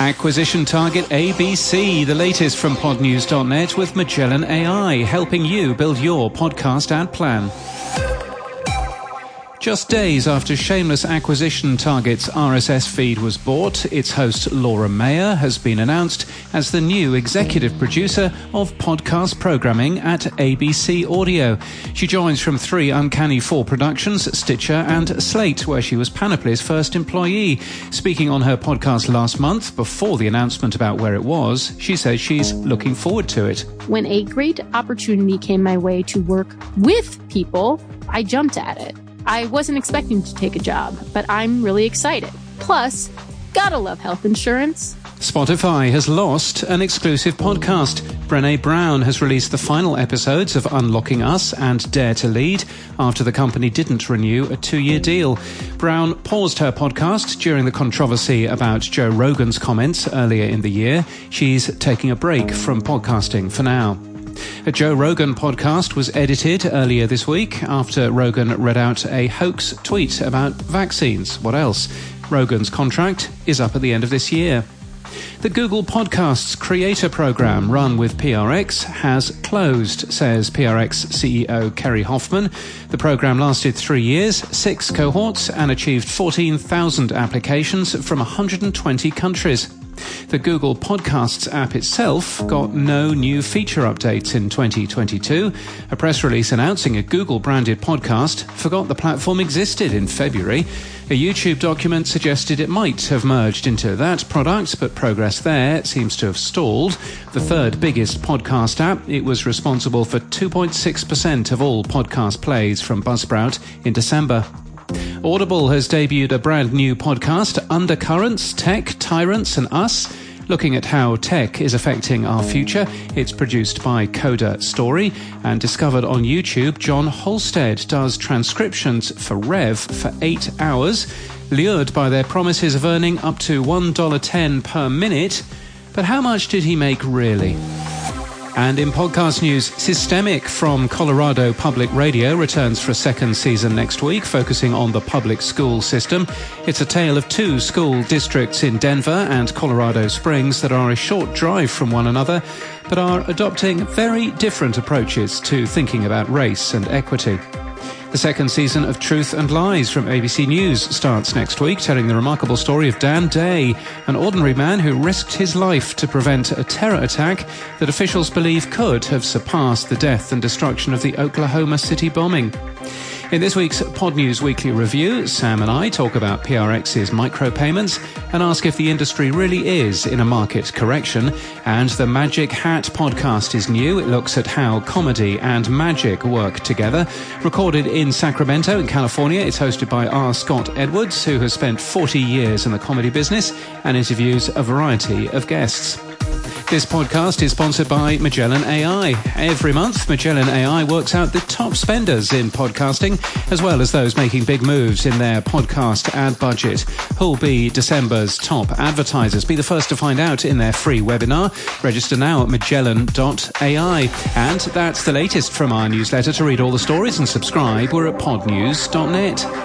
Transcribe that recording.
Acquisition target ABC, the latest from podnews.net with Magellan AI, helping you build your podcast ad plan. Just days after Shameless Acquisition Target's RSS feed was bought, its host Laura Mayer has been announced as the new executive producer of podcast programming at ABC Audio. She joins from three Uncanny Four productions, Stitcher and Slate, where she was Panoply's first employee. Speaking on her podcast last month, before the announcement about where it was, she says she's looking forward to it. When a great opportunity came my way to work with people, I jumped at it. I wasn't expecting to take a job, but I'm really excited. Plus, gotta love health insurance. Spotify has lost an exclusive podcast. Brene Brown has released the final episodes of Unlocking Us and Dare to Lead after the company didn't renew a two year deal. Brown paused her podcast during the controversy about Joe Rogan's comments earlier in the year. She's taking a break from podcasting for now. A Joe Rogan podcast was edited earlier this week after Rogan read out a hoax tweet about vaccines. What else? Rogan's contract is up at the end of this year. The Google Podcasts creator program run with PRX has closed, says PRX CEO Kerri Hoffman. The program lasted three years, six cohorts, and achieved 14,000 applications from 120 countries. The Google Podcasts app itself got no new feature updates in 2022. A press release announcing a Google branded podcast forgot the platform existed in February. A YouTube document suggested it might have merged into that product, but progress there seems to have stalled. The third biggest podcast app, it was responsible for 2.6% of all podcast plays from Buzzsprout in December. Audible has debuted a brand new podcast, Undercurrents, Tech, Tyrants, and Us, looking at how tech is affecting our future. It's produced by Coda Story and discovered on YouTube. John Holstead does transcriptions for Rev for eight hours, lured by their promises of earning up to $1.10 per minute. But how much did he make really? And in podcast news, Systemic from Colorado Public Radio returns for a second season next week, focusing on the public school system. It's a tale of two school districts in Denver and Colorado Springs that are a short drive from one another, but are adopting very different approaches to thinking about race and equity. The second season of Truth and Lies from ABC News starts next week, telling the remarkable story of Dan Day, an ordinary man who risked his life to prevent a terror attack that officials believe could have surpassed the death and destruction of the Oklahoma City bombing. In this week's Podnews Weekly Review, Sam and I talk about PRX's micropayments and ask if the industry really is in a market correction. And the Magic Hat podcast is new. It looks at how comedy and magic work together. Recorded in Sacramento, in California, it's hosted by R. Scott Edwards, who has spent 40 years in the comedy business and interviews a variety of guests. This podcast is sponsored by Magellan AI. Every month, Magellan AI works out the top spenders in podcasting, as well as those making big moves in their podcast ad budget. Who'll be December's top advertisers? Be the first to find out in their free webinar. Register now at magellan.ai. And that's the latest from our newsletter. To read all the stories and subscribe, we're at podnews.net.